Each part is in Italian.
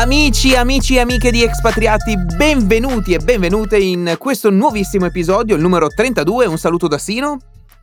Amici, amici e amiche di Expatriati, benvenuti e benvenute in questo nuovissimo episodio, il numero 32. Un saluto da Sino.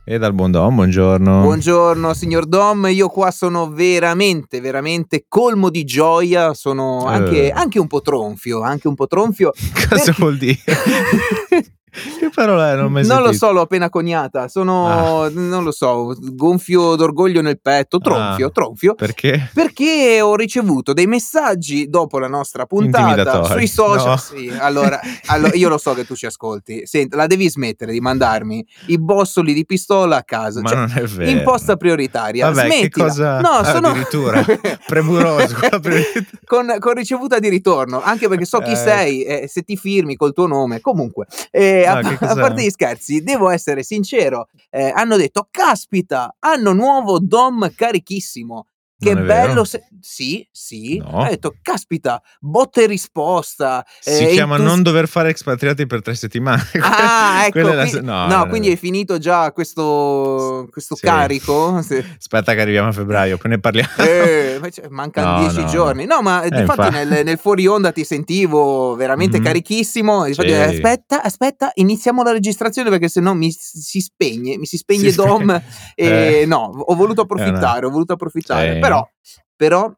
E dal buon Dom, buongiorno. Buongiorno signor Dom, io qua sono veramente, veramente colmo di gioia, sono anche, Eh. anche un po' tronfio, anche un po' tronfio. Cosa perché- vuol dire? che parola è? Non, Non lo so, l'ho appena coniata, sono, non lo so, gonfio d'orgoglio nel petto, tronfio, Ah. tronfio. Perché? Perché ho ricevuto dei messaggi dopo la nostra puntata sui social. No. Sì, allora, allora, io lo so che tu ci ascolti. Senti, la devi smettere di mandarmi i bossoli di pistola a casa. Ma Cioè, non è vero. imposta prioritaria. Vabbè, Smettila. che cosa? No, Ah, sono addirittura. Premuroso. con, con ricevuta di ritorno, anche perché so chi Eh. sei, eh, se ti firmi col tuo nome. Comunque, eh, a, Ah, a parte gli scherzi, devo essere sincero. eh, hanno detto: Caspita, hanno nuovo Dom carichissimo. Che bello, se- sì, sì. No. Ha detto, caspita, botta e risposta. Si eh, chiama entus- non dover fare expatriati per tre settimane. Ah, ecco, è la- qui- no, no, no, quindi no. è finito già questo, questo Sì. carico. Sì. Aspetta che arriviamo a febbraio, poi ne parliamo. Eh, ma mancano No, dieci no, giorni. No, ma Eh, infatti. nel, nel fuori onda ti sentivo veramente Mhm. carichissimo. Difatti, Sì. eh, aspetta, aspetta, iniziamo la registrazione perché sennò mi si spegne, mi si spegne Si Dom. spegne. E Eh. no, ho voluto approfittare, ho voluto approfittare. Però, però,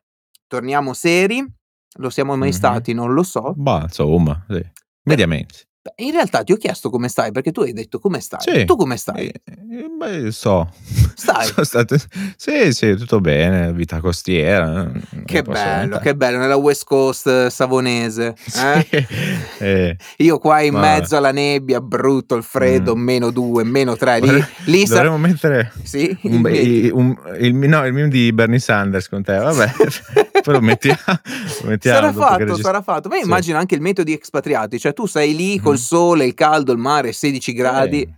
torniamo seri. Lo siamo mai Mhm. stati, non lo so. Boh, insomma, sì. mediamente. In realtà ti ho chiesto come stai, perché tu hai detto come stai. Sì. Tu come stai? Eh, eh, beh, so. Stai? Sono state- Sì, sì, tutto bene, vita costiera. non Che bello, che bello, nella West Coast eh, savonese. eh? Sì, eh, Io qua in Ma- mezzo alla nebbia, brutto, il freddo, Mm. meno due, meno tre. Lì, Dovremmo- lì sa- dovremmo mettere Sì, un, il, un- il- no, il meme di Bernie Sanders con te. Vabbè, poi lo mettiamo. lo mettiamo sarà fatto, regist- sarà fatto. Ma Sì. immagino anche il metodo di expatriati, cioè tu sei lì col Mhm. sole, il caldo, il mare, 16 gradi, Sì.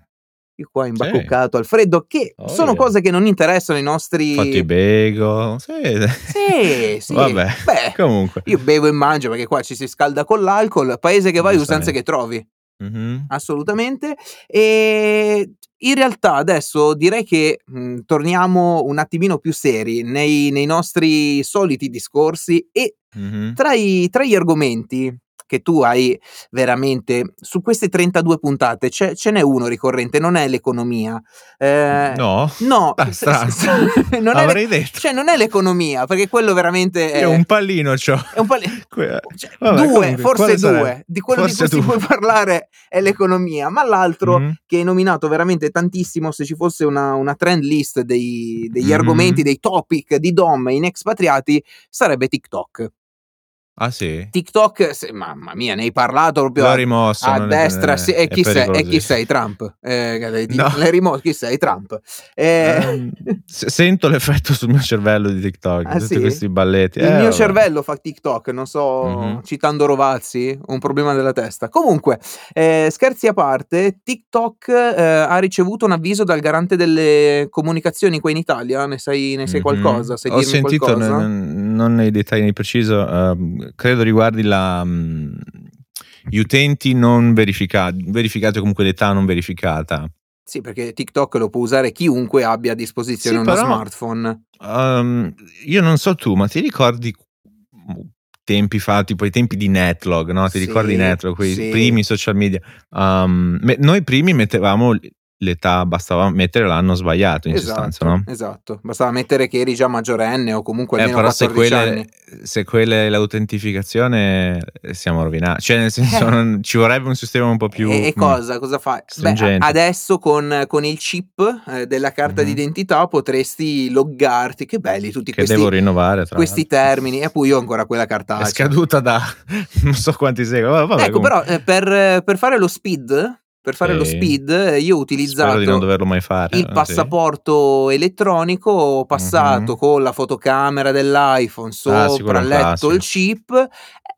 io qua imbacuccato al freddo, che Oh, sono yeah. cose che non interessano i nostri... Fatto i bagel. Sì, Sì, sì. Vabbè, Beh, comunque. io bevo e mangio perché qua ci si scalda con l'alcol, paese che vai, usanze che trovi. Mhm. assolutamente. E in realtà adesso direi che mh, torniamo un attimino più seri nei, nei nostri soliti discorsi e Mhm. tra, i, tra gli argomenti che tu hai veramente su queste 32 puntate c'è, ce n'è uno ricorrente, non è l'economia. Eh, No, No, Ah, strano. non, è, avrei detto. cioè, non è l'economia, perché quello veramente è, Io un pallino c'ho. è un. Que- Cioè, Vabbè, due, comunque, forse due. Di quello Forse di cui si può parlare è l'economia, ma l'altro Mhm. che hai nominato veramente tantissimo, se ci fosse una, una trend list dei- degli Mhm. argomenti, dei topic di Dom in expatriati, sarebbe TikTok. Ah sì? TikTok, se- mamma mia, ne hai parlato proprio L'ho a, rimosso. a non è- destra. sì, e, chi sei, e chi sei? Trump. Eh, di- No. rimosso, chi sei? Trump. Eh, se- sento l'effetto sul mio cervello di TikTok, Ah, tutti sì? questi balletti. Il Eh, mio vabbè. cervello fa TikTok, non so, Mhm. citando Rovazzi, un problema della testa. Comunque, eh, scherzi a parte, TikTok eh, ha ricevuto un avviso dal garante delle comunicazioni qua in Italia, ne sai, ne sai Mhm. qualcosa? Sai Ho sentito, qualcosa? non, non nei dettagli di preciso, ehm, credo riguardi la, mm, gli utenti non verificati, verificati o comunque l'età non verificata. Sì, perché TikTok lo può usare chiunque abbia a disposizione Sì, uno però- smartphone. Ehm, io non so tu, ma ti ricordi tempi fa, tipo i tempi di Netlog, no? Ti Sì, ricordi Netlog, quei sì. primi social media? Um, me- noi primi mettevamo l'età, bastava mettere l'anno sbagliato in Esatto, sostanza, no? esatto. Bastava mettere che eri già maggiorenne o comunque Eh, almeno però se 14 quella, anni. se quella è l'autentificazione eh, siamo rovinati. Cioè, nel senso, Eh. non- ci vorrebbe un sistema un po' più. E, e mm, cosa, cosa fai? Beh, adesso con, con il chip eh, della carta Mhm. d'identità potresti loggarti. Che belli tutti che questi, devo rinnovare. Tra questi l'altro. termini. E poi io ho ancora quella È cartaccia. scaduta da non so quanti secoli. Vabbè, ecco, comunque, però eh, per, per fare lo speed, per fare lo Sì. speed, eh, io ho utilizzato il eh, sì. passaporto elettronico, ho passato Mhm. con la fotocamera dell'iPhone Ah, sopra un letto il chip.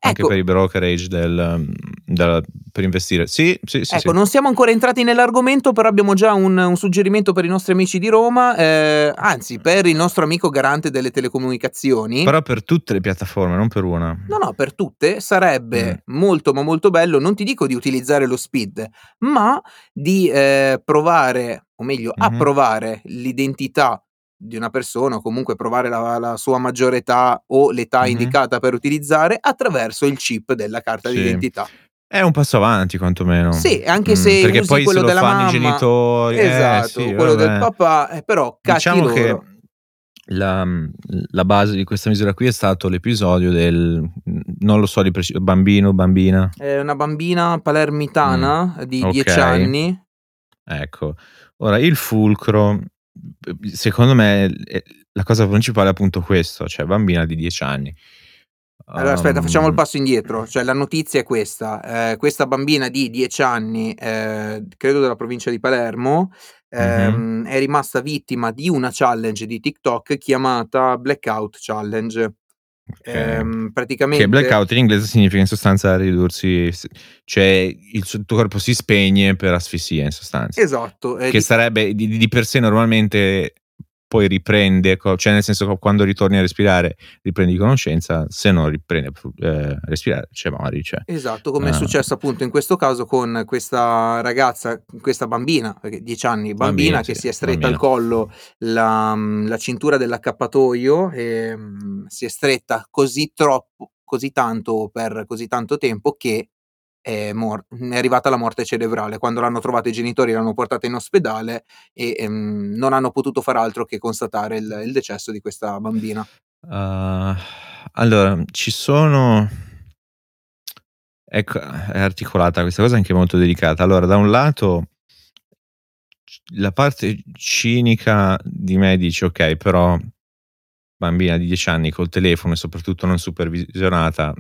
Anche Ecco, per i brokerage del, della- per investire. Sì, sì, sì. Ecco, sì. non siamo ancora entrati nell'argomento, però abbiamo già un, un suggerimento per i nostri amici di Roma, eh, anzi per il nostro amico garante delle telecomunicazioni. Però per tutte le piattaforme, non per una. No, no, per tutte sarebbe molto ma molto bello, non ti dico di utilizzare lo speed, ma di eh, provare, o meglio, Mhm. approvare l'identità di una persona o comunque provare la, la sua maggiore età o l'età Mhm. indicata per utilizzare attraverso il chip della carta Sì. d'identità. È un passo avanti quantomeno. Sì, anche Mm, se perché usi poi quello se lo della fanno mamma, i genitori, eh, esatto, sì, quello del vabbè. papà, eh, però cacchi Diciamo loro. che la, la base di questa misura qui è stato l'episodio del non lo so di preciso, bambino, bambina. È una bambina palermitana di Mm, ok. 10 anni. Ecco, ora il fulcro, secondo me, la cosa principale è appunto questo, cioè bambina di 10 anni. Allora, aspetta, facciamo il Um, passo indietro. Cioè, la notizia è questa: eh, questa bambina di 10 anni, eh, credo della provincia di Palermo, ehm, è rimasta vittima di una challenge di TikTok chiamata Blackout Challenge. ok. Ehm, Che praticamente, blackout in inglese significa in sostanza ridursi, cioè il tuo corpo si spegne per asfissia in sostanza. esatto, che di- sarebbe di, di per sé normalmente poi riprende, cioè nel senso che quando ritorni a respirare riprendi conoscenza, se non riprende eh, respirare, cioè muori. Cioè. Esatto, come è Ah. successo appunto in questo caso con questa ragazza, questa bambina, perché 10 anni, bambina, Bambina, che sì, si è stretta al bambina. collo la, la cintura dell'accappatoio e mm, si è stretta così troppo, così tanto per così tanto tempo che è, mor- è arrivata la morte cerebrale. Quando l'hanno trovata i genitori l'hanno portata in ospedale e ehm, non hanno potuto far altro che constatare il, il decesso di questa bambina. Uh, allora, ci sono... Ecco, è articolata questa cosa anche molto delicata. Allora, da un lato, la parte cinica di me dice, ok, però bambina di 10 anni col telefono e soprattutto non supervisionata,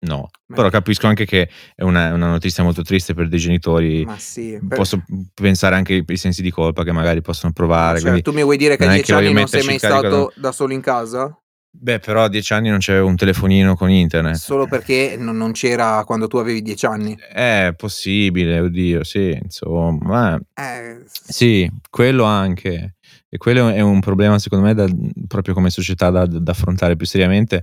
no. Ma- Però capisco anche che è una, una notizia molto triste per dei genitori. Ma sì, per- Posso pensare anche ai sensi di colpa che magari possono provare. cioè, tu mi vuoi dire che a non è 10 che voglio anni non sei mai stato da solo in casa? Beh, però a 10 anni non c'avevo un telefonino con internet. Solo perché non, non c'era quando tu avevi 10 anni. È possibile, oddio, sì, insomma. eh, Eh, Sì, quello anche. E quello è un problema, secondo me, da- proprio come società da, da affrontare più seriamente.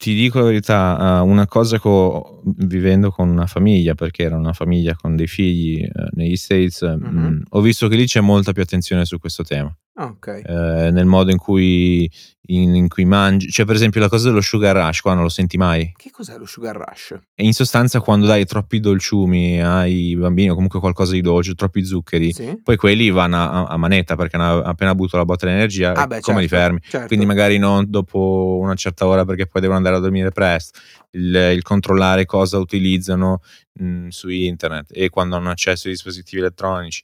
Ti dico la verità, eh, una cosa che ho- vivendo con una famiglia, perché era una famiglia con dei figli eh, negli States, Mhm. mh, ho visto che lì c'è molta più attenzione su questo tema. Ok. eh, nel modo in cui, in, in cui mangi. Cioè, per esempio, la cosa dello sugar rush, qua non lo senti mai. Che cos'è lo sugar rush? E in sostanza, quando dai troppi dolciumi ai bambini o comunque qualcosa di dolce, troppi zuccheri, Sì? poi quelli vanno a, a manetta perché hanno appena avuto la botta di energia, Ah, beh, come li certo, fermi? certo. Quindi magari non dopo una certa ora perché poi devono andare a dormire presto. Il, il controllare cosa utilizzano mh, su internet e quando hanno accesso ai dispositivi elettronici.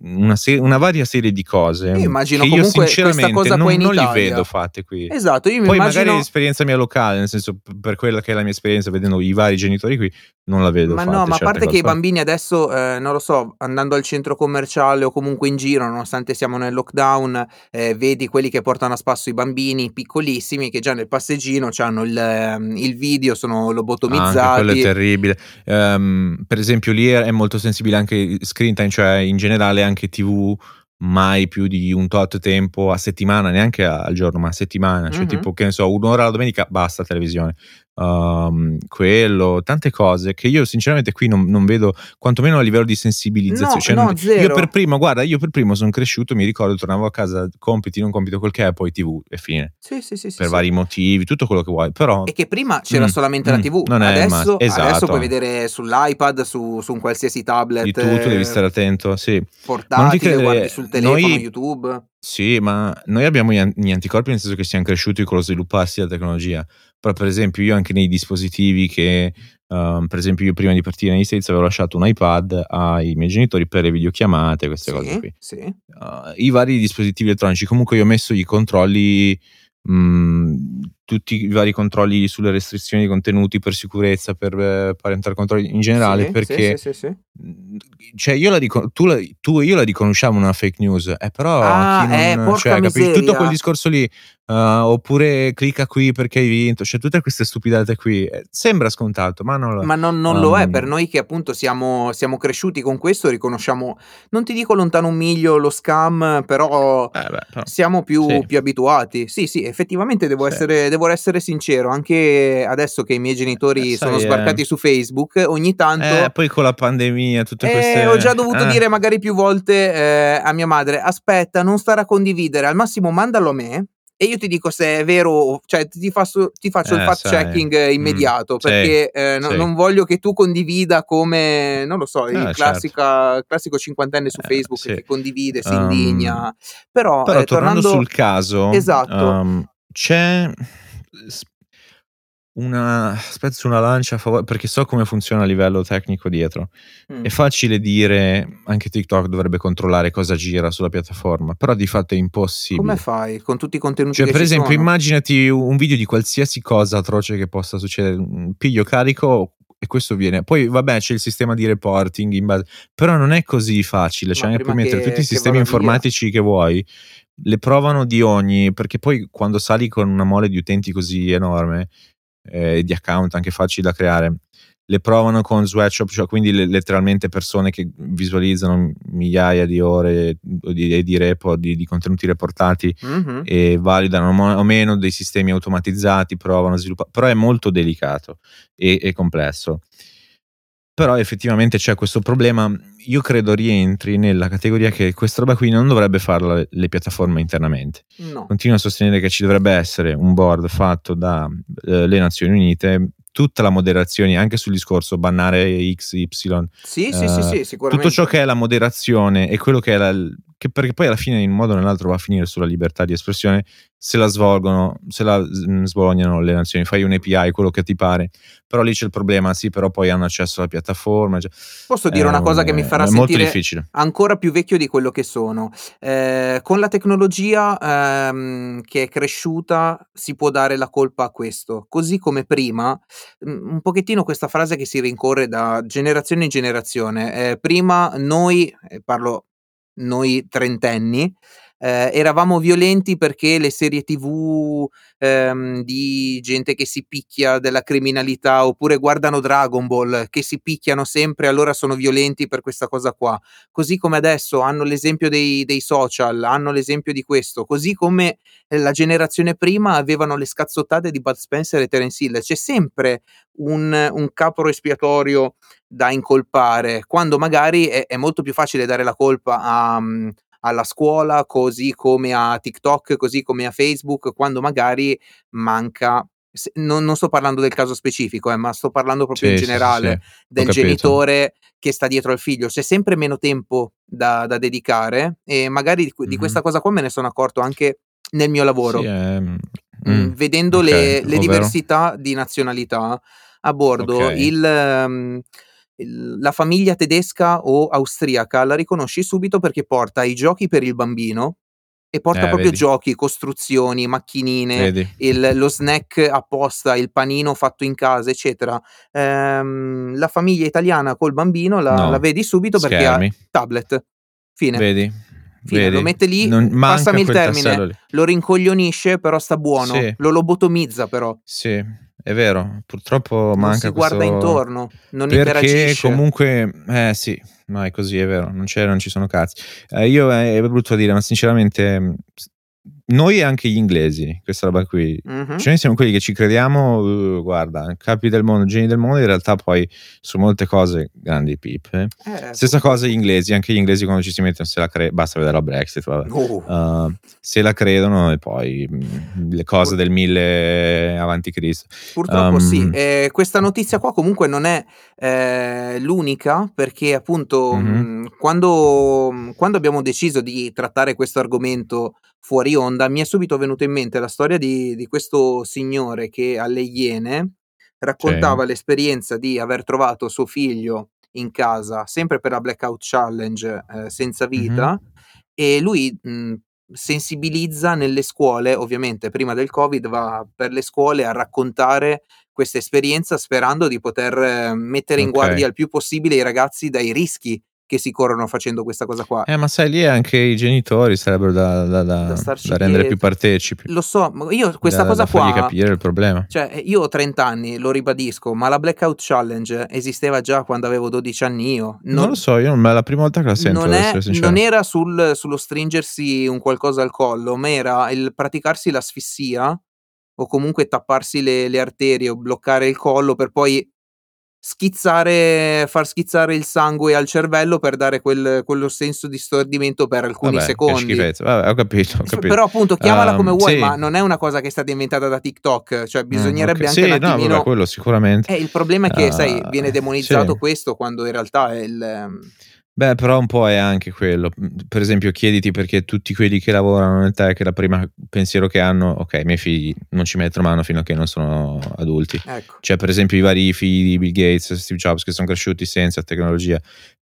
Una, se- una varia serie di cose Io immagino che io sinceramente cosa non, non li vedo fatte qui. Esatto, io mi Poi immagino... magari l'esperienza mia locale, nel senso per quella che è la mia esperienza vedendo i vari genitori qui, non la vedo Ma no, ma a parte che cose i qua. bambini adesso, eh, non lo so, andando al centro commerciale o comunque in giro, nonostante siamo nel lockdown, eh, vedi quelli che portano a spasso i bambini piccolissimi che già nel passeggino hanno il, ehm, il video, sono Anche quello è lobotomizzati. terribile. Ehm, per esempio, lì è molto sensibile anche screen time, cioè in generale anche TV, mai più di un tot tempo a settimana, neanche al giorno, ma a settimana. Cioè, Mhm. tipo, che ne so, un'ora la domenica, basta televisione. Ehm, quello, tante cose che io sinceramente qui non, non vedo, quantomeno a livello di sensibilizzazione. No, Cioè, no, non- io per primo, guarda, io per primo sono cresciuto, mi ricordo, tornavo a casa, compiti, non compito, quel che è, poi TV e fine. Sì, sì, sì, sì, per sì. vari motivi, tutto quello che vuoi. Però E che prima c'era Mm, solamente la mm, TV, non è adesso, massimo. adesso Esatto. puoi vedere sull'iPad, su, su un qualsiasi tablet. di tutto devi eh, stare attento, sì. Ma portatile, credere, guardi sul telefono, noi- YouTube. Sì, ma noi abbiamo gli anticorpi nel senso che siamo cresciuti con lo svilupparsi della tecnologia. Però, per esempio, io anche nei dispositivi che, ehm, per esempio, io prima di partire negli States avevo lasciato un iPad ai miei genitori per le videochiamate, queste cose Sì, qui. sì. Uh, I vari dispositivi elettronici, comunque, io ho messo i controlli. mh, tutti i vari controlli sulle restrizioni di contenuti per sicurezza, per eh, parental control in generale, Sì, perché sì, sì, sì, sì. Mm, cioè io la ricon- tu, la- tu e io la riconosciamo una fake news eh, però Ah, chi non, eh, porca cioè, tutto quel discorso lì Uh, oppure clicca qui perché hai vinto, cioè tutte queste stupidate qui. Eh, sembra scontato, ma non lo è. Ma non, non um, lo è per noi che appunto siamo, siamo, cresciuti con questo, riconosciamo, non ti dico lontano un miglio lo scam, però, eh beh, però siamo più, sì. più, abituati. Sì, sì, effettivamente devo, sì. Essere, devo, essere, sincero, anche adesso che i miei genitori eh, sono sai, sbarcati eh. su Facebook, ogni tanto... Eh, poi con la pandemia, tutte eh, queste... Ho già dovuto dire magari più volte a mia madre, aspetta, non stare a condividere, al massimo mandalo a me e io ti dico se è vero, cioè ti, faccio, ti faccio eh, il fact checking mm, immediato mm, perché sì, eh, no, sì. non voglio che tu condivida come, non lo so, il eh, classica, certo. classico cinquantenne su eh, Facebook sì. che condivide, si um, indigna. Però, però eh, tornando, tornando, sul caso, esatto. Um, c'è una spezzo una lancia a favore perché so come funziona a livello tecnico dietro. Mm. È facile dire anche TikTok dovrebbe controllare cosa gira sulla piattaforma, però di fatto è impossibile. Come fai con tutti i contenuti cioè, per esempio, sono? immaginati un video di qualsiasi cosa atroce che possa succedere, piglio carico e questo viene. Poi vabbè, c'è il sistema di reporting in base, però non è così facile, cioè puoi mettere tutti i sistemi informatici via. che vuoi le provano di ogni, perché poi quando sali con una mole di utenti così enorme, eh, di account anche facili da creare. Le provano con sweatshop, cioè quindi le, letteralmente persone che visualizzano migliaia di ore di, di report, di, di, contenuti reportati mm-hmm. e validano o meno dei sistemi automatizzati, provano a sviluppare, però è molto delicato e, e complesso però effettivamente c'è questo problema. Io credo rientri nella categoria che questa roba qui non dovrebbe farla le, piattaforme internamente. No. Continuo a sostenere che ci dovrebbe essere un board fatto dalle eh, Nazioni Unite, tutta la moderazione, anche sul discorso bannare X, Y. Sì, uh, sì, sì, sì, sicuramente. Tutto ciò che è la moderazione e quello che è la, che perché poi alla fine in un modo o nell'altro va a finire sulla libertà di espressione, se la svolgono, se la mm, svolognano le nazioni, fai un API, quello che ti pare, però lì c'è il problema, sì, però poi hanno accesso alla piattaforma. Cioè, Posso dire una cosa che mi farà sentire ancora più vecchio di quello che sono. Eh, con la tecnologia ehm, che è cresciuta si può dare la colpa a questo, così come prima, mm, un pochettino questa frase che si rincorre da generazione in generazione. Eh, prima noi, parlo noi trentenni, eh, eravamo violenti perché le serie tv ehm, di gente che si picchia della criminalità oppure guardano Dragon Ball che si picchiano sempre allora sono violenti per questa cosa qua. Così come adesso hanno l'esempio dei, dei social hanno l'esempio di questo. Così come la generazione prima avevano le scazzottate di Bud Spencer e Terence Hill. C'è sempre un, un capro espiatorio da incolpare quando magari è, è molto più facile dare la colpa a alla scuola, così come a TikTok, così come a Facebook, quando magari manca non, non, sto parlando del caso specifico, eh, ma sto parlando proprio sì, in generale sì, sì. del genitore che sta dietro al figlio. C'è sempre meno tempo da, da dedicare e magari di, mm-hmm. di, questa cosa qua me ne sono accorto anche nel mio lavoro, ehm, mm, vedendo okay, le, le diversità di nazionalità a bordo. Okay. Il, um, la famiglia tedesca o austriaca la riconosci subito perché porta i giochi per il bambino e porta eh, proprio vedi. giochi, costruzioni, macchinine, il, lo snack apposta, il panino fatto in casa, eccetera. Ehm, la famiglia italiana col bambino la, no. la vedi subito perché Schermi. ha tablet. Fine. Vedi. Fine, Vedi? lo mette lì, non, passami il termine, lo rincoglionisce, però sta buono, sì. lo lobotomizza però. Sì, è vero, purtroppo non manca si guarda questo... intorno, non Perché interagisce. comunque, eh sì, ma è così, è vero, non, c'è, non ci sono cazzi. Eh, io eh, è brutto dire, ma sinceramente noi e anche gli inglesi, questa roba qui, mm-hmm. cioè noi siamo quelli che ci crediamo, uh, guarda, capi del mondo, geni del mondo, in realtà poi su molte cose grandi pippe. Eh, Stessa cosa gli inglesi, anche gli inglesi quando ci si mettono, se la cre- basta vedere la Brexit, oh. uh, se la credono e poi mm, le cose Pur- del mille avanti Cristo. Purtroppo um, sì, eh, questa notizia qua comunque non è eh, l'unica perché appunto mm-hmm. mh, quando, quando abbiamo deciso di trattare questo argomento fuori onda, mi è subito venuta in mente la storia di, di questo signore che alle Iene raccontava sì. l'esperienza di aver trovato suo figlio in casa, sempre per la Blackout Challenge, eh, senza vita, mm-hmm. e lui mh, sensibilizza nelle scuole, ovviamente prima del Covid va per le scuole a raccontare questa esperienza sperando di poter eh, mettere in okay. guardia il più possibile i ragazzi dai rischi che si corrono facendo questa cosa qua. Eh, ma sai, lì anche i genitori sarebbero da, da, da, Da rendere più partecipi. Lo so, ma io questa cosa qua capire il problema. Cioè, io ho 30 anni, lo ribadisco, ma la Blackout Challenge esisteva già quando avevo 12 anni io. Non, lo so, io non- è la prima volta che la sento, non, è- non era sul- sullo stringersi un qualcosa al collo, ma era il praticarsi l'asfissia o comunque tapparsi le, le arterie o bloccare il collo per poi schizzare, far schizzare il sangue al cervello per dare quel- quello senso di stordimento per alcuni Vabbè, secondi. Vabbè, ho capito, ho capito. Però appunto chiamala Ehm, come vuoi, sì. ma non è una cosa che è stata inventata da TikTok, cioè bisognerebbe Mm, ok. anche Sì, un no, attimino... vabbè, quello sicuramente. Eh, il problema è che, sai, Ah, viene demonizzato sì. questo quando in realtà è il... Beh, però un po' è anche quello. Per esempio, chiediti perché tutti quelli che lavorano nel tech, la prima pensiero che hanno, ok, i miei figli non ci mettono mano fino a che non sono adulti. Ecco. Cioè, per esempio, i vari figli di Bill Gates, Steve Jobs, che sono cresciuti senza tecnologia.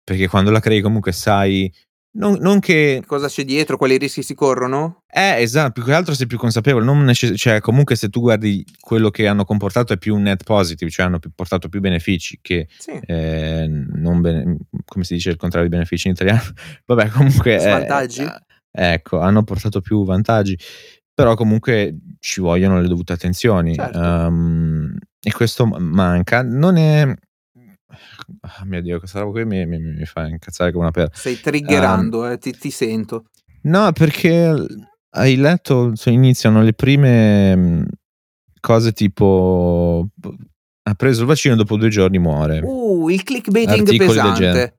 Perché quando la crei comunque sai... Non, non che... Cosa c'è dietro? Quali rischi si corrono? Eh, esatto, più che altro sei più consapevole. Non necess- cioè, comunque se tu guardi quello che hanno comportato è più un net positive, cioè hanno portato più benefici che Sì. eh, non bene- come si dice il contrario di benefici in italiano? Vabbè, comunque... eh, Svantaggi? eh, ecco, hanno portato più vantaggi, però comunque ci vogliono le dovute attenzioni. Certo. Ehm, e questo manca. Non è... Ah, mio Dio, questa roba qui mi, mi- mi fa incazzare come una pera. Stai triggerando, eh, ti, ti sento. No, perché hai letto, iniziano le prime mh, cose tipo ha preso il vaccino dopo due giorni muore. Uh, il clickbaiting Articoli pesante.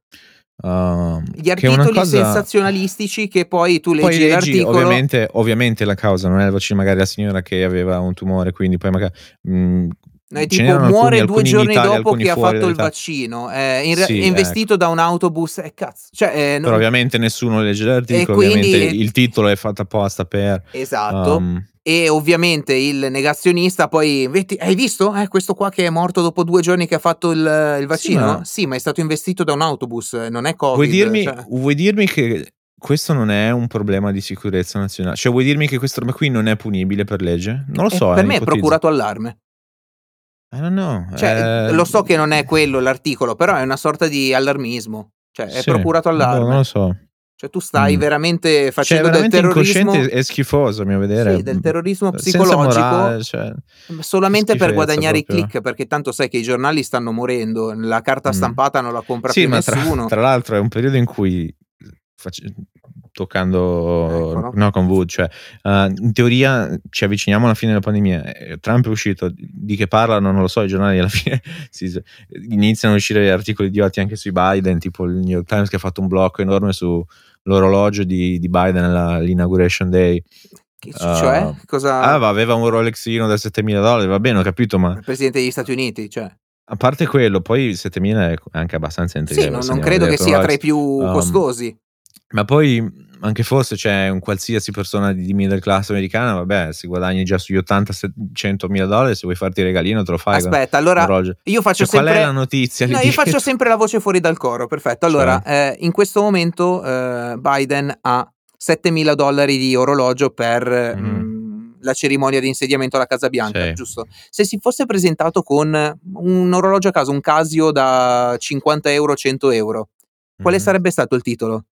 Uh, Gli articoli cosa- sensazionalistici che poi tu leggi, Poi leggi, l'articolo ovviamente, ovviamente la causa non è il vaccino, magari la signora che aveva un tumore, quindi poi magari... mh, No, è ce tipo n'erano muore alcuni- due alcuni giorni Italia, dopo alcuni che ha fatto il vaccino. eh, in Sì, è investito da un autobus. Eh, cazzo. Cioè, eh, non- Però ovviamente nessuno legge l'articolo, quindi- ovviamente il titolo è fatto apposta per... Esatto. um, E ovviamente il negazionista poi, "Vedi- hai visto? Eh, questo qua che è morto dopo due giorni che ha fatto il, il vaccino? Sì ma- ma... è stato investito da un autobus, non è Covid. Vuoi dirmi, cioè. vuoi dirmi che questo non è un problema di sicurezza nazionale? Cioè, vuoi dirmi che questa roba qui non è punibile per legge? Non lo Eh, so. per eh, me è procurato allarme. I don't know. Cioè, eh, lo so che non è quello l'articolo, però è una sorta di allarmismo. Cioè, è sì, procurato boh, allarme. non lo so. Cioè, tu stai Mm. veramente Cioè, facendo del veramente terrorismo. incosciente e schifoso, a mio vedere. Sì, del terrorismo Senza psicologico morale, cioè, solamente per guadagnare proprio. i click, perché tanto sai che i giornali stanno morendo, la carta Mm. stampata non la compra Sì, più ma tra, nessuno. tra l'altro è un periodo in cui face- toccando Ecco, no? no, con Wood, cioè eh, in teoria ci avviciniamo alla fine della pandemia. eh, Trump è uscito, di che parlano non lo so, i giornali alla fine si- iniziano a uscire articoli idioti anche sui Biden, tipo il New York Times che ha fatto un blocco enorme sull'orologio di, di Biden all'inauguration day. Che- cioè, Ah. cosa Ah, va, aveva un Rolexino da 7000 dollari, va bene, ho capito, ma il presidente degli Stati Uniti, cioè. a parte quello, poi 7000 è anche abbastanza Sì, intelligente. non, non credo che vedere sia tra i più Um, costosi. Ma poi, anche fosse c'è un qualsiasi persona di middle class americana, vabbè, se guadagni già sugli 80-100 mila dollari, se vuoi farti il regalino te lo fai. Aspetta, allora io faccio Cioè, qual sempre è la notizia? No, io dietro? faccio sempre la voce fuori dal coro, perfetto. Allora, eh, in questo momento eh, Biden ha 7.000 dollari di orologio per Mhm. mh, la cerimonia di insediamento alla Casa Bianca, Sì. giusto? Se si fosse presentato con un orologio a caso, un Casio da 50 euro, 100 euro, quale Mhm. sarebbe stato il titolo?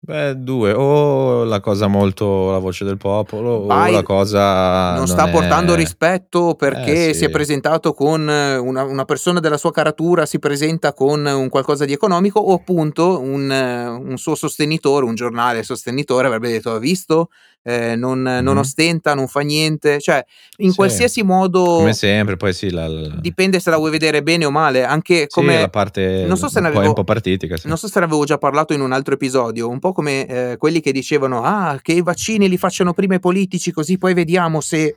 Beh, due, o la cosa molto la voce del popolo, Vai- o la cosa. non sta è- portando rispetto perché Eh, si è sì. presentato con eh, una, una persona della sua caratura, si presenta con un qualcosa di economico o appunto un, eh, un suo sostenitore, un giornale sostenitore avrebbe detto ha visto? Eh, non, non Mhm. ostenta, non fa niente, cioè in Sì. qualsiasi modo Come sempre, poi sì, la, la- dipende se la vuoi vedere bene o male, anche sì, come... la parte non so se ne avevo- un po' partitica. Sì. Non so se ne avevo già parlato in un altro episodio, un po' come eh, quelli che dicevano ah, che i vaccini li facciano prima i politici così poi vediamo se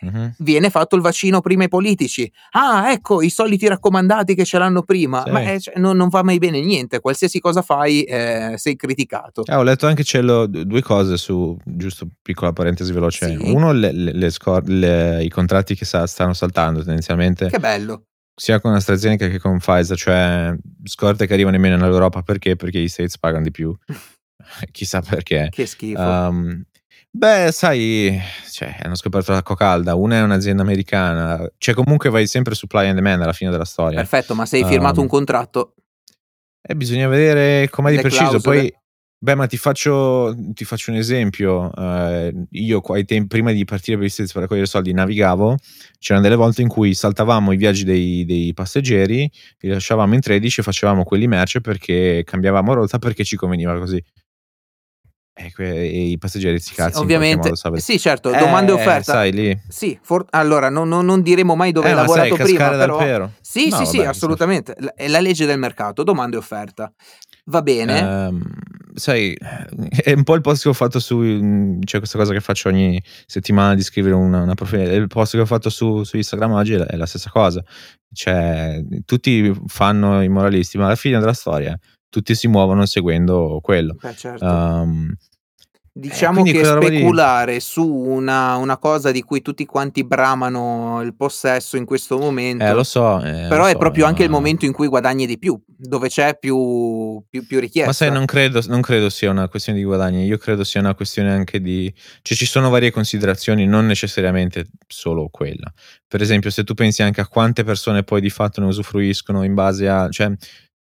Mhm. viene fatto il vaccino prima ai politici. Ah, ecco, i soliti raccomandati che ce l'hanno prima. Sì. Ma eh, cioè, non, non va mai bene niente, qualsiasi cosa fai eh, sei criticato. Ah, ho letto anche c'è lo- due cose su, giusto piccola parentesi veloce. Sì. Uno, le- le- scor- le- i contratti che sa- stanno saltando tendenzialmente, Che bello. sia con AstraZeneca che con Pfizer, cioè scorte che arrivano in meno nell'Europa perché? Perché gli States pagano di più. Chissà perché. Che schifo. Um, beh, sai, cioè, hanno scoperto l'acqua calda. Una è un'azienda americana, cioè comunque vai sempre supply and demand alla fine della storia. Perfetto, ma se hai firmato um, un contratto, Eh, bisogna vedere com'è di preciso. clausole. Poi, beh, ma ti faccio, ti faccio un esempio. Eh, io tempi, prima di partire per gli States per raccogliere soldi, navigavo. C'erano delle volte in cui saltavamo i viaggi dei, dei passeggeri, li lasciavamo in 13 e facevamo quelli merce perché cambiavamo rotta perché ci conveniva così. E, que- e i passeggeri si Sì, cazzi in ovviamente. modo. Sì, certo, domanda e Eh, offerta. sai lì. Sì, for- allora non, non- non diremo mai dove Eh, hai sai, lavorato prima, cascare dal però... pero. Sì, No, sì, sì, vabbè, assolutamente. L- È la legge del mercato, domanda e offerta. Va bene. Ehm, sai, è un po' il post che ho fatto su. C'è questa cosa che faccio ogni settimana di scrivere una, una profilo. Il post che ho fatto su, su Instagram oggi è la, è la stessa cosa. Cioè, tutti fanno i moralisti, ma alla fine della storia tutti si muovono seguendo quello. Beh, certo. Ehm, Diciamo quindi che speculare su una, una cosa di cui tutti quanti bramano il possesso in questo momento, eh, lo so. eh, però lo è so, proprio anche il momento in cui guadagni di più, dove c'è più, più, più richiesta. Ma sai, non credo, non credo sia una questione di guadagni, io credo sia una questione anche di... Cioè ci sono varie considerazioni, non necessariamente solo quella. Per esempio, se tu pensi anche a quante persone poi di fatto ne usufruiscono in base a... Cioè,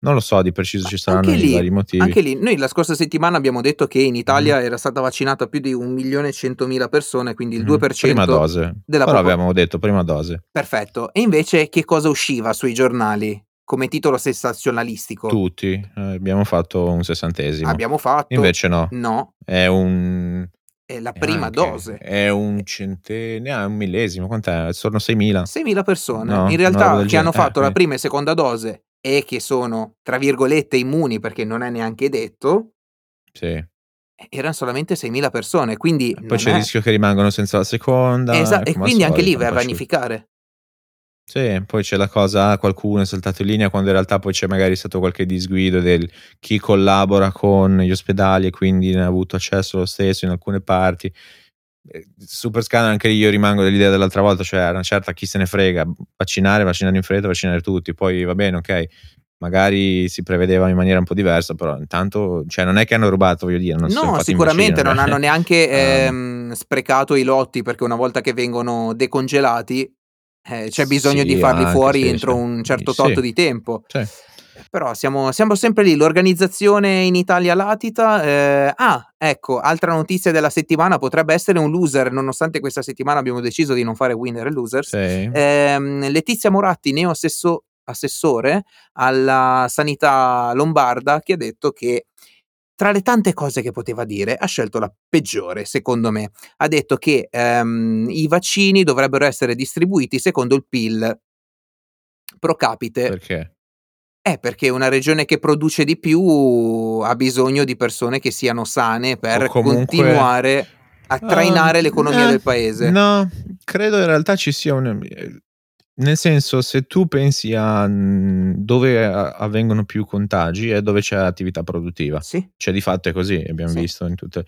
non lo so, di preciso ci saranno anche lì, vari motivi. Anche lì, noi la scorsa settimana abbiamo detto che in Italia Mhm. era stata vaccinata più di un milione e centomila persone, quindi il Mhm. 2% Prima dose. della Però popo- abbiamo detto prima dose. Perfetto. E invece che cosa usciva sui giornali come titolo sensazionalistico? Tutti. eh, abbiamo fatto un sessantesimo. Abbiamo fatto Invece no. No, È un... è la è prima anche- dose. È un centesimo, è un millesimo. Quant'è? Sono 6.000. 6.000 persone No, in realtà che hanno fatto Eh, la prima e seconda dose e che sono tra virgolette immuni perché non è neanche detto, Sì. erano solamente 6.000 persone. Quindi Poi c'è il è- rischio che rimangono senza la seconda. Esa- e quindi anche lì vai a vanificare. Sì, poi c'è la cosa, qualcuno è saltato in linea quando in realtà poi c'è magari stato qualche disguido del chi collabora con gli ospedali e quindi ne ha avuto accesso lo stesso in alcune parti. Eh, Super scandalo, anche io rimango dell'idea dell'altra volta, cioè una certa chi se ne frega, vaccinare, vaccinare in fretta, vaccinare tutti, poi va bene, ok, magari si prevedeva in maniera un po' diversa, però intanto, cioè non è che hanno rubato, voglio dire, No, sicuramente imbecilli, non hanno neanche Ehm. ehm, sprecato i lotti perché una volta che vengono decongelati eh, c'è bisogno Sì, di farli fuori sì, entro sì. un certo Sì. tot di tempo. Sì. Però siamo, siamo sempre lì, l'organizzazione in Italia latita. eh, ah, ecco, altra notizia della settimana potrebbe essere un loser, nonostante questa settimana abbiamo deciso di non fare winner e losers. Sì. Ehm, Letizia Moratti, neo assesso- assessore alla sanità lombarda, che ha detto che tra le tante cose che poteva dire, ha scelto la peggiore, secondo me. Ha detto che ehm, i vaccini dovrebbero essere distribuiti secondo il PIL pro capite. Perché? Eh, perché una regione che produce di più ha bisogno di persone che siano sane per comunque- continuare a trainare Ah, l'economia eh, del paese. No, credo in realtà ci sia un... Nel senso, se tu pensi a mm, dove avvengono più contagi è dove c'è attività produttiva. Sì, Cioè, di fatto è così, abbiamo Sì. visto in tutte.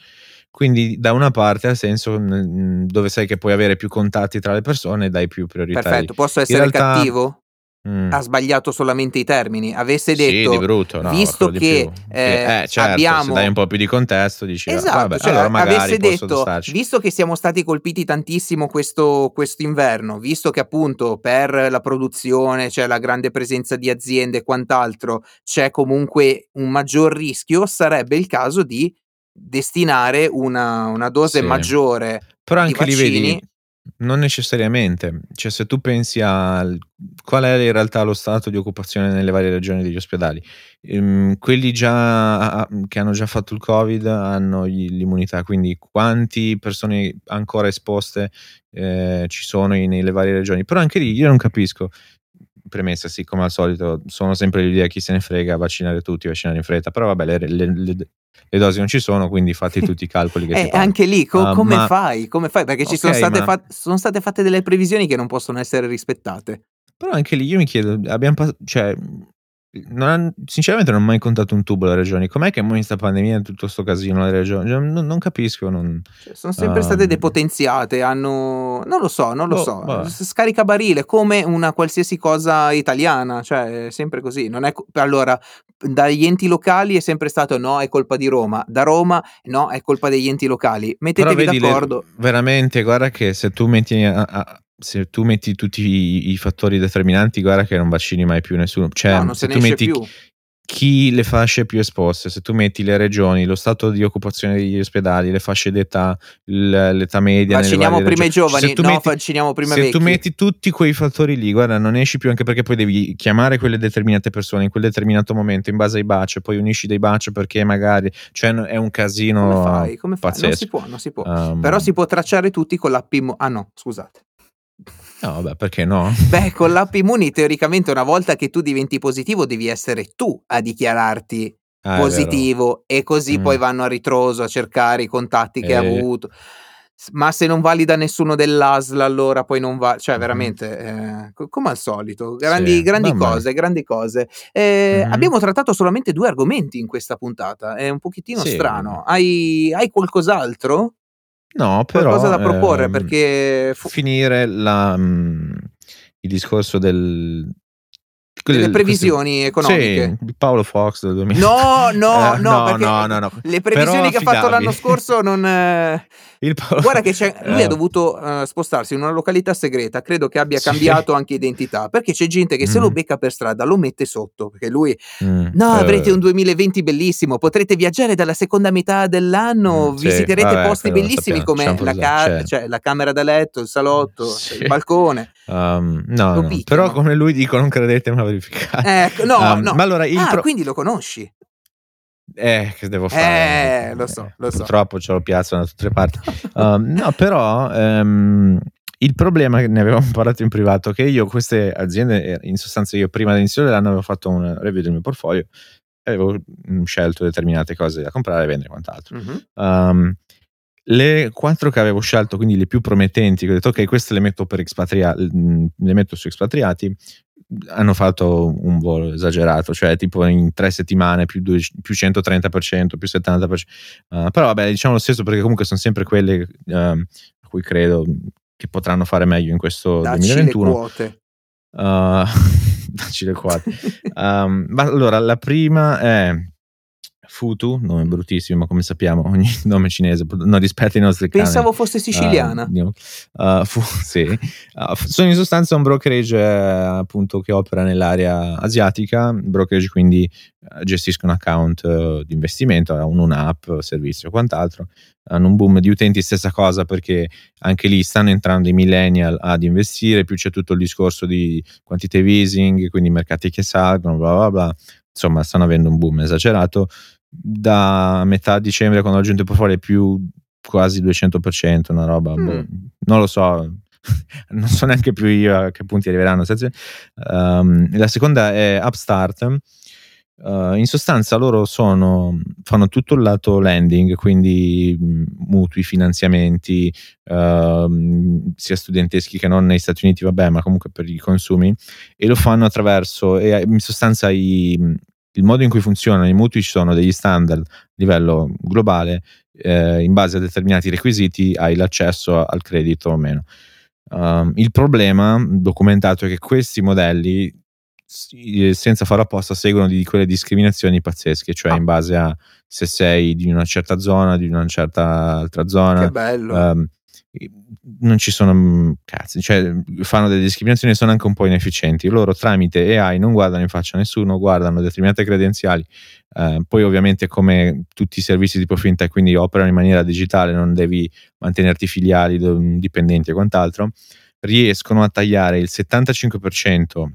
Quindi, da una parte ha senso mm, dove sai che puoi avere più contatti tra le persone, dai più priorità. perfetto. Posso essere realtà- cattivo? Mm. Ha sbagliato solamente i termini. Avesse Sì, detto di brutto, no, visto che, eh, eh, certo, abbiamo- se dai un po' più di contesto dici, Esatto, vabbè, cioè, allora magari avesse detto, visto che siamo stati colpiti tantissimo questo inverno, visto che appunto per la produzione c'è la grande presenza di aziende e quant'altro, c'è comunque un maggior rischio, sarebbe il caso di destinare una, una dose Sì. maggiore Però anche lì vedi, non necessariamente. Cioè, se tu pensi a qual è in realtà lo stato di occupazione nelle varie regioni degli ospedali, ehm, quelli già che hanno già fatto il Covid hanno l'immunità, quindi quante persone ancora esposte eh, ci sono nelle varie regioni. Però anche lì io non capisco. Premessa, sì, come al solito, sono sempre l'idea chi se ne frega, vaccinare tutti, vaccinare in fretta, però vabbè, le, le- le- le dosi non ci sono, quindi fate tutti i calcoli che Eh, fanno. anche lì co- Ah, come ma- fai? Come fai? Perché ci sono state, ma- fat- sono state fatte delle previsioni che non possono essere rispettate. Però anche lì io mi chiedo, abbiamo pas- cioè, non han- sinceramente non ho mai contato un tubo le regioni. Com'è che in sta pandemia tutto sto casino le regioni? Cioè, non, non capisco. Non... Cioè, sono sempre state Ehm. depotenziate, hanno... non lo so, non lo Boh, so, vabbè. S- scaricabarile come una qualsiasi cosa italiana, cioè è sempre così. Non è allora, dagli enti locali è sempre stato no, è colpa di Roma, da Roma no, è colpa degli enti locali. Mettetevi vedi, le- d'accordo. veramente, guarda che se tu metti, a- a- se tu metti tutti i, i fattori determinanti, guarda che non vaccini mai più nessuno. Cioè, no, non se se ne tu metti più. chi le fasce più esposte, se tu metti le regioni, lo stato di occupazione degli ospedali, le fasce d'età, l'età media. Vacciniamo prima regioni. i giovani, no, metti, vacciniamo prima se vecchi. tu metti tutti quei fattori lì, guarda, non esci più anche perché poi devi chiamare quelle determinate persone in quel determinato momento in base ai batch, poi unisci dei batch perché magari, cioè è un casino Come fai? Come fai? Non si può, non si può. Um, Però si può tracciare tutti con l'app. Ah no, scusate. No, vabbè, perché no? Beh, con l'app Immuni teoricamente una volta che tu diventi positivo devi essere tu a dichiararti ah, positivo e così mm. poi vanno a ritroso a cercare i contatti che e... hai avuto. Ma se non valida nessuno dell'ASL allora poi non va, cioè veramente eh, come al solito, grandi, sì, grandi cose, grandi cose. Eh, mm-hmm. Abbiamo trattato solamente due argomenti in questa puntata, è un pochettino sì. strano. Hai, hai qualcos'altro? No, però qualcosa da proporre ehm, perché fu- finire la, mh, il discorso del delle previsioni economiche. Sì, Paolo Fox del 2000. No, no, eh, no, no, no, no, Le previsioni che ha fatto l'anno scorso non... Eh... Paolo... Guarda che lui ha dovuto uh, spostarsi in una località segreta, credo che abbia sì. cambiato anche identità, perché c'è gente che se lo mm. becca per strada lo mette sotto, perché lui, mm. no, avrete un 2020 bellissimo, potrete viaggiare dalla seconda metà dell'anno, mm, visiterete vabbè, posti bellissimi come la, ca- cioè, la, camera da letto, il salotto, il balcone. Um, no, no. però come lui dico non credete ma verificare. Eh, no, um, no. Ma allora il ah, pro- quindi lo conosci? Eh, che devo fare? Eh, lo so, lo so. Purtroppo ce l'ho piazzato da tutte le parti. um, no, però um, il problema che ne avevamo parlato in privato che io queste aziende, eh, in sostanza io prima dell'inizio dell'anno avevo fatto un review del mio portfolio e avevo mm, scelto determinate cose da comprare vendere e quant'altro. Mm-hmm. Um, le quattro che avevo scelto, quindi le più promettenti, che ho detto ok, queste le metto, per expatriati, mm, le metto su expatriati, hanno fatto un volo esagerato, cioè tipo in tre settimane più, due, più 130%, più 70%. Uh, eh, però vabbè, diciamo lo stesso perché comunque sono sempre quelle uh, a cui credo che potranno fare meglio in questo Dacci 2021. Le quote. Uh, dacci le quote. um, ma allora, la prima è Futu, nome bruttissimo, ma come sappiamo ogni nome cinese non rispetta i nostri canoni. Pensavo fosse siciliana. Uh, uh, fu, sì. uh, sono in sostanza un brokerage eh, appunto che opera nell'area asiatica, brokerage quindi gestiscono account di investimento, hanno un'app, servizio e quant'altro. Hanno un boom di utenti, stessa cosa perché anche lì stanno entrando i millennial ad investire, più c'è tutto il discorso di quantitative easing, quindi mercati che salgono, bla bla bla. Insomma, stanno avendo un boom esagerato da metà dicembre quando ho aggiunto il portfolio è più quasi 200%, una roba, mm. boh, non lo so, non so neanche più io a che punti arriveranno. Um, la seconda è Upstart. Uh, in sostanza loro sono, fanno tutto il lato lending, quindi mh, mutui, finanziamenti, uh, sia studenteschi che non negli Stati Uniti, vabbè, ma comunque per i consumi, e lo fanno attraverso, e in sostanza i, il modo in cui funzionano i mutui ci sono degli standard a livello globale, eh, in base a determinati requisiti hai l'accesso al credito o meno. Um, il problema documentato è che questi modelli senza farlo apposta seguono di quelle discriminazioni pazzesche, cioè ah. in base a se sei di una certa zona, di una certa altra zona. Che bello. Um, non ci sono mm, cazzi, cioè fanno delle discriminazioni e sono anche un po' inefficienti. Loro tramite AI non guardano in faccia a nessuno, guardano determinate credenziali. Eh, poi ovviamente come tutti i servizi tipo fintech, quindi operano in maniera digitale, non devi mantenerti filiali, dipendenti e quant'altro, riescono a tagliare il 75%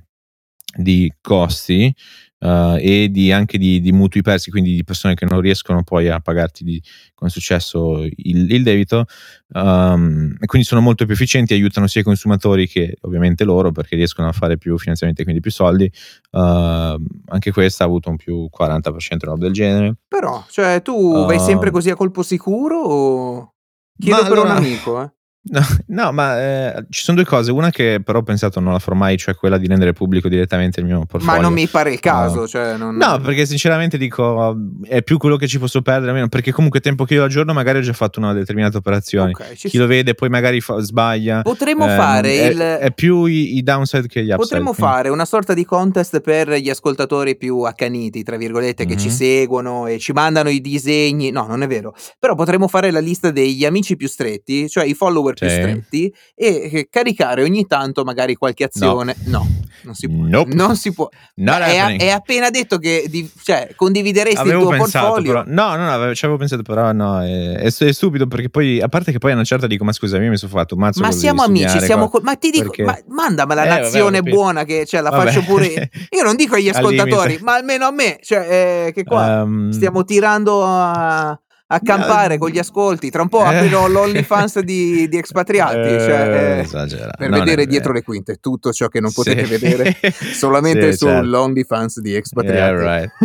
di costi uh, e di, anche di, di, mutui persi, quindi di persone che non riescono poi a pagarti di, con successo il, il debito, um, e quindi sono molto più efficienti, aiutano sia i consumatori che ovviamente loro perché riescono a fare più finanziamenti e quindi più soldi. Uh, anche questa ha avuto un più 40% roba del genere. Però, cioè, tu vai sempre così a colpo sicuro o... Chiedo per allora, un amico, eh. No, no ma eh, ci sono due cose. Una che però ho pensato non la farò mai, cioè quella di rendere pubblico direttamente il mio portfolio. Ma non mi pare il caso. No, cioè non... no perché sinceramente dico è più quello che ci posso perdere. Meno, perché comunque tempo che io aggiorno magari ho già fatto una determinata operazione. Okay, Chi lo vede poi magari fa, sbaglia. Potremmo eh, fare è, il... è più i, i, downside che gli upside. Potremmo quindi. fare una sorta di contest per gli ascoltatori più accaniti, tra virgolette, mm-hmm. che ci mhm. seguono e ci mandano i disegni. No, non è vero. Però potremmo fare la lista degli amici più stretti, cioè i follower follower più Sì. stretti e eh, caricare ogni tanto magari qualche azione. No, non si può. Nope. Non si può. È, happening. è appena detto che di- cioè, condivideresti Avevo il tuo pensato, portfolio. però, no, no, no, avevo- ci avevo pensato, però no, è, è è stupido perché poi, a parte che poi a una certa dico, ma scusami, io mi sono fatto un mazzo Ma siamo amici, siamo co- ma ti dico, perché- ma mandamela Eh, vabbè, ho l'azione capito. buona che cioè, la Vabbè. faccio pure io. Non dico agli ascoltatori, ma almeno a me, cioè, eh, che qua Ehm, stiamo tirando a, a campare eh, con gli ascolti. Tra un po' eh. aprirò l'OnlyFans di, di expatriati, Eh, cioè, eh, per Non vedere dietro le quinte tutto ciò che non Sì. potete vedere solamente Sì, certo. sull'OnlyFans di Yeah, expatriati. right.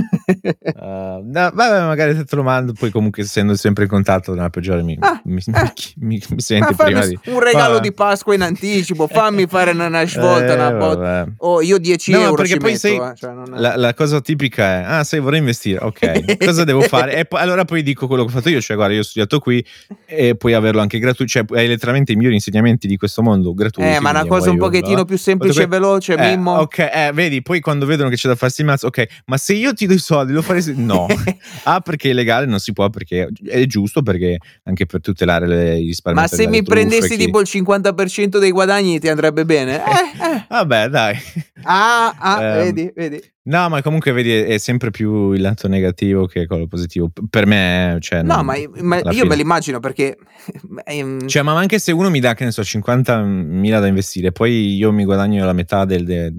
Uh, no, vabbè, magari se te lo mando, poi comunque essendo sempre in contatto nella peggiore mi, Ah, mi, eh. mi- mi senti fammi prima di... un regalo Vabbè. di Pasqua in anticipo, fammi fare una, una svolta, Eh, una vabbè. Oh, io 10 No, euro perché poi metto, sei- eh, cioè, è- La, la cosa tipica è, ah, sai, vorrei investire, ok, cosa devo fare? E poi, allora poi dico quello che fatto io, cioè, guarda, io ho studiato qui e puoi averlo anche gratuito, cioè, hai letteralmente i migliori insegnamenti di questo mondo gratuiti. Eh, ma una cosa un pochettino no? più semplice e veloce, Eh, Mimmo. ok, eh, vedi, poi quando vedono che c'è da farsi il mazzo, ok, ma se io ti do i soldi lo faresti? No. ah, perché è legale, non si può, perché è giusto, perché anche per tutelare le, i risparmi. Ma se mi prendessi tipo il 50% dei guadagni ti andrebbe bene? Eh, eh. Vabbè, dai. Ah, ah, Ehm, vedi, vedi. No, ma comunque vedi, è, sempre più il lato negativo che quello positivo. Per me, cioè, No, non- ma, ma io fine. me l'immagino perché... ehm, Cioè, ma anche se uno mi dà, che ne so, 50.000 da investire, poi io mi guadagno la metà del, del,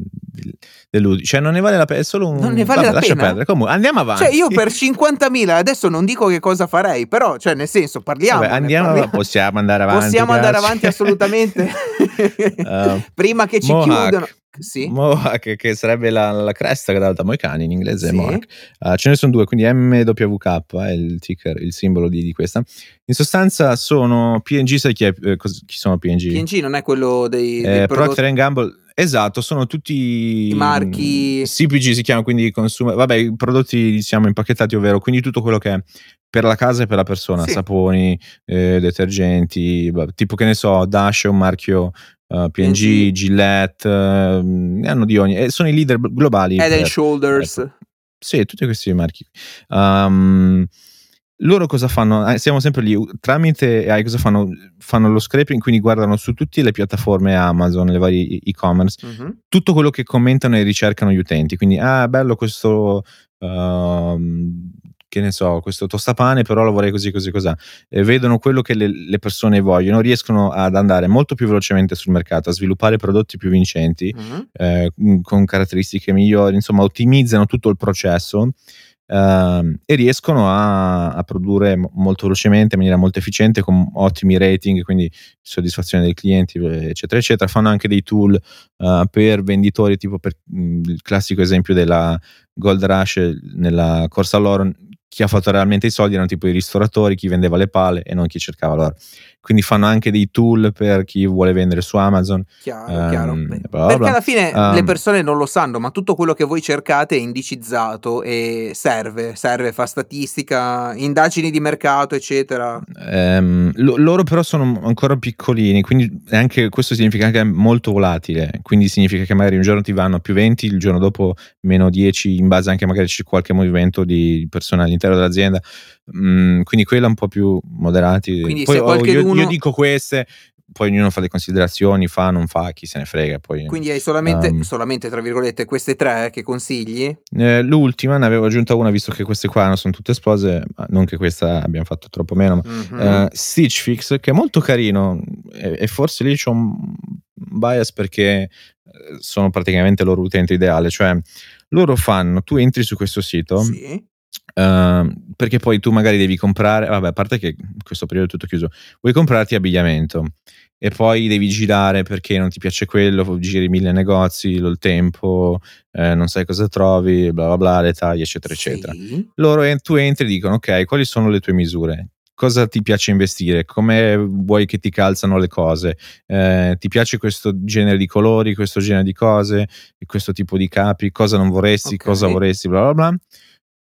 del-. Cioè, non ne vale la pena, è solo un... Non ne vale Vabbè, la lascia pena? perdere. Comunque, andiamo avanti. cioè, io per 50.000 adesso non dico che cosa farei, però, cioè, nel senso, parliamo. Vabbè, andiamo, parliamo. possiamo andare avanti. Possiamo andare grazie. avanti assolutamente. Uh, Prima che ci Mohawk. chiudano. Sì. Mohawk, che sarebbe la, la cresta che dà da Moicani in inglese, Sì. Mohawk. Uh, ce ne sono due, quindi MWK è il ticker, il simbolo di, di questa. In sostanza sono PNG, sai chi, è, eh, chi sono PNG? PNG non è quello dei, Eh, prodotti- Procter Gamble, esatto, sono tutti I marchi- CPG si chiama, quindi consumo, vabbè, i prodotti diciamo impacchettati, ovvero quindi tutto quello che è per la casa e per la persona, Sì. saponi, eh, detergenti, tipo che ne so, Dash è un marchio eh, PNG. Gillette, eh, ne hanno di ogni, e sono i leader globali. Head and Shoulders. ecco. Sì, tutti questi marchi. Um, loro cosa fanno? Eh, siamo sempre lì, tramite AI cosa fanno? Fanno lo scraping, quindi guardano su tutte le piattaforme Amazon, le varie e-commerce, Mhm. tutto quello che commentano e ricercano gli utenti. Quindi, ah, bello questo, ehm, che ne so, questo tostapane, però lo vorrei così, così, così. E vedono quello che le, le persone vogliono, riescono ad andare molto più velocemente sul mercato, a sviluppare prodotti più vincenti Mhm. eh, con caratteristiche migliori, insomma ottimizzano tutto il processo ehm, e riescono a, a produrre mo- molto velocemente, in maniera molto efficiente, con ottimi rating, quindi soddisfazione dei clienti, eccetera, eccetera. Fanno anche dei tool eh, per venditori, tipo per mh, il classico esempio della Gold Rush eh, nella corsa all'oro. Chi ha fatto realmente i soldi erano tipo i ristoratori, chi vendeva le pale e non chi cercava l'oro. Quindi fanno anche dei tool per chi vuole vendere su Amazon. Chiaro, Ehm, chiaro. bla, Beh, bla, Perché bla. alla fine Ehm, le persone non lo sanno, ma tutto quello che voi cercate è indicizzato e serve, serve, fa statistica, indagini di mercato, eccetera. Ehm, lo- loro però sono ancora piccolini, quindi anche questo significa che è molto volatile, quindi significa che magari un giorno ti vanno più 20, il giorno dopo meno 10, in base anche magari c'è qualche movimento di persone all'interno dell'azienda, Mm, quindi quella un po' più moderati. Quindi poi se oh, io, dico queste, poi ognuno fa le considerazioni, fa, non fa, chi se ne frega. Poi, Quindi hai solamente, Ehm. solamente, tra virgolette, queste tre che consigli? Eh, l'ultima ne avevo aggiunta una, visto che queste qua sono tutte esplose, ma non che questa abbiamo fatto troppo meno, ma Mhm. eh, Stitch Fix che è molto carino e, e forse lì c'ho un bias perché eh, sono praticamente loro utente ideale cioè loro fanno tu entri su questo sito Sì. Eh, perché poi tu magari devi comprare vabbè a parte che in questo periodo è tutto chiuso vuoi comprarti abbigliamento e poi devi girare perché non ti piace quello giri mille negozi lo- il tempo eh, non sai cosa trovi bla bla bla le taglie eccetera eccetera. Sì. loro en- tu entri e dicono ok quali sono le tue misure? Cosa ti piace investire? Come vuoi che ti calzano le cose? Eh, ti piace questo genere di colori questo genere di cose questo tipo di capi? Cosa non vorresti? Ok. cosa vorresti? Bla bla bla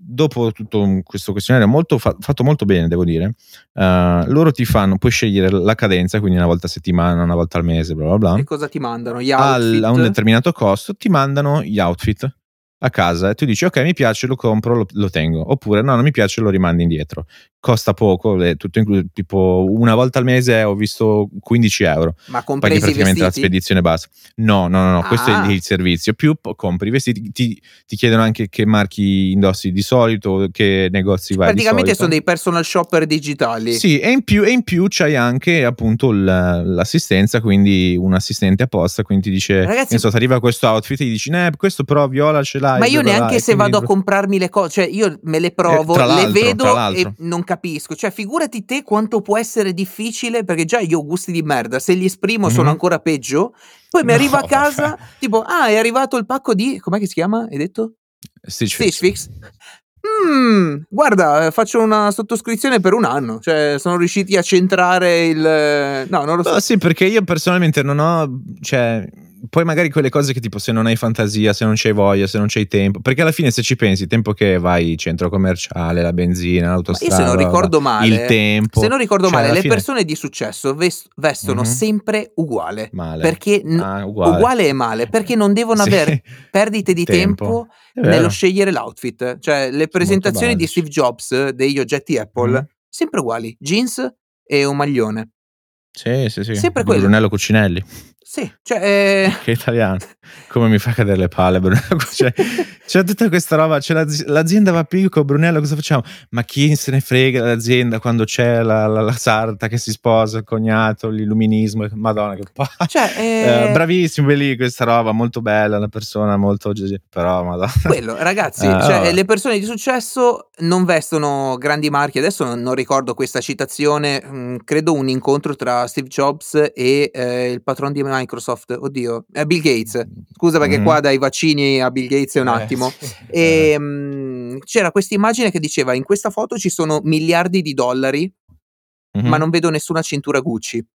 dopo tutto questo questionario molto fa- fatto molto bene devo dire eh, loro ti fanno puoi scegliere la cadenza quindi una volta a settimana una volta al mese bla bla bla E cosa ti mandano? Gli al- outfit? a un determinato costo ti mandano gli outfit a casa e tu dici ok mi piace lo compro lo, lo tengo. Oppure no non mi piace lo rimandi indietro. Costa poco è tutto incluso tipo una volta al mese ho visto 15 euro. Ma compresi paghi praticamente la spedizione bassa no no no, no ah. questo è il servizio. Più compri i vestiti ti, ti, chiedono anche che marchi indossi di solito che negozi vai praticamente sono dei personal shopper digitali. Sì e in più, e in più c'hai anche appunto l'assistenza quindi un assistente apposta quindi ti dice Ragazzi, so, ti arriva questo outfit e gli dici questo però viola ce l'ha ma io neanche se vado a comprarmi le cose, cioè io me le provo, eh, le vedo e non capisco. Cioè, figurati te quanto può essere difficile, perché già io ho gusti di merda, se li esprimo mm-hmm. sono ancora peggio. Poi mi no, arriva a casa, vabbè. tipo, ah, è arrivato il pacco di. Com'è che si chiama? Hai detto? Stitch, Stitch Fix. Mm, guarda, faccio una sottoscrizione per un anno. Cioè, sono riusciti a centrare il. No, non lo so. No, sì, perché io personalmente non ho. Cioè, poi magari quelle cose che tipo se non hai fantasia, se non c'hai voglia, se non c'hai tempo, perché alla fine se ci pensi, il tempo che vai centro commerciale, la benzina, l'autostrada, io se non ricordo male, il tempo, se non ricordo cioè male, le fine... persone di successo vest- vestono mm-hmm. sempre uguale, male. perché ah, uguale. uguale e male, perché non devono sì. avere perdite di tempo, tempo nello scegliere l'outfit, cioè le presentazioni di Steve Jobs degli oggetti Apple mm-hmm. sempre uguali, jeans e un maglione. Sì, sì, sì. Sempre quello. Brunello Cucinelli. Sì, cioè... Eh... Che italiano. Come mi fa cadere le palle Brunello cioè, c'è tutta questa roba, c'è l'az- l'azienda va picco, Brunello cosa facciamo? Ma chi se ne frega dell'azienda quando c'è la, la, la sarta che si sposa, il cognato, l'illuminismo, madonna che pa- cioè, eh... Eh, bravissimo lì questa roba, molto bella, una persona molto... però madonna. Quello, ragazzi, ah, cioè, le persone di successo non vestono grandi marchi, adesso non, non ricordo questa citazione, mh, mm, credo un incontro tra Steve Jobs e eh, il patron di Microsoft oddio, eh, Bill Gates. Scusa perché mm-hmm. qua dai vaccini a Bill Gates è un eh, attimo. E, um, c'era questa immagine che diceva in questa foto ci sono miliardi di dollari, mm-hmm. ma non vedo nessuna cintura Gucci.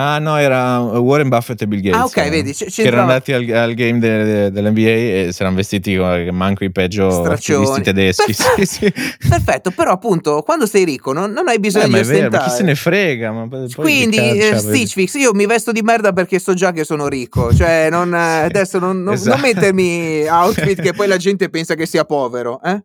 Ah no, era Warren Buffett e Bill Gates. Ah ok, eh, vedi. C- che erano andati al, al game de, de, dell'NBA e si erano vestiti come manco i peggio Straccioni. tedeschi. Perfetto. Sì, sì. Perfetto, però appunto quando sei ricco non, non hai bisogno eh, di ostentare. Vero, chi se ne frega? Ma Quindi eh, Stitch Fix, io mi vesto di merda perché so già che sono ricco. Cioè non, eh, adesso non, non, esatto. non mettermi outfit che poi la gente pensa che sia povero. Eh?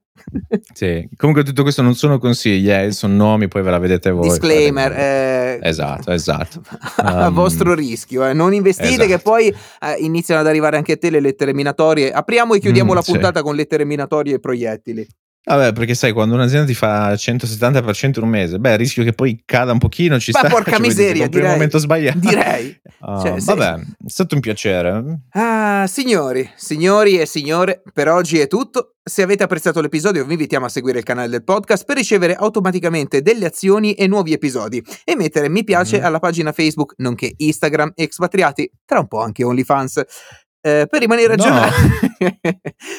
Sì, comunque tutto questo non sono consigli, eh, sono nomi, poi ve la vedete voi. Disclaimer. Eh, esatto, esatto. a um, vostro rischio, eh. non investite esatto. che poi eh, iniziano ad arrivare anche a te le lettere minatorie. Apriamo e chiudiamo mm, la puntata sì. con lettere minatorie e proiettili. Vabbè, perché sai, quando un'azienda ti fa 170% in un mese, beh, il rischio che poi cada un pochino ci Ma sta. porca miseria, direi. momento sbagliato. Direi. Uh, cioè, vabbè, è stato un piacere. Ah, signori, signori e signore, per oggi è tutto. Se avete apprezzato l'episodio vi invitiamo a seguire il canale del podcast per ricevere automaticamente delle azioni e nuovi episodi e mettere mi piace mm-hmm. alla pagina Facebook nonché Instagram Expatriati, tra un po' anche OnlyFans. Eh, per, rimanere aggiornati, no.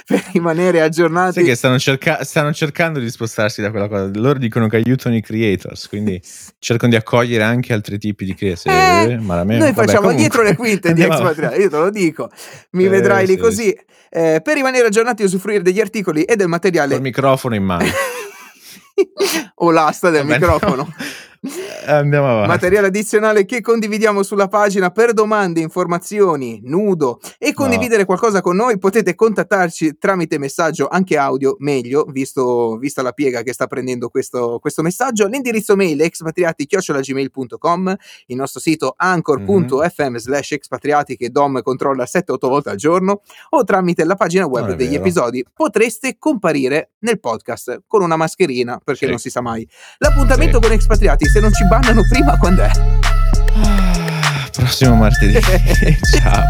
per rimanere aggiornati, sai che stanno, cerca- stanno, cercando di spostarsi da quella cosa. Loro dicono che aiutano i creators, quindi cercano di accogliere anche altri tipi di creator. Eh, noi vabbè, facciamo comunque. dietro le quinte di Expatriati, io te lo dico, mi eh, vedrai lì così. Eh, per rimanere aggiornati e usufruire degli articoli e del materiale. il microfono in mano. o l'asta del vabbè, microfono. No. Andiamo avanti. Materiale addizionale che condividiamo sulla pagina per domande, informazioni, nudo e condividere no. qualcosa con noi. Potete contattarci tramite messaggio, anche audio, meglio, visto, vista la piega che sta prendendo questo, questo messaggio. L'indirizzo mail expatriati.gmail.com, il nostro sito anchor.fm mm-hmm. slash expatriati che Dom controlla 7-8 volte al giorno o tramite la pagina web degli vero. episodi. Potreste comparire nel podcast con una mascherina perché sì. non si sa mai. L'appuntamento sì. con expatriati se non ci bannano prima quando è? Ah, prossimo martedì. Ciao.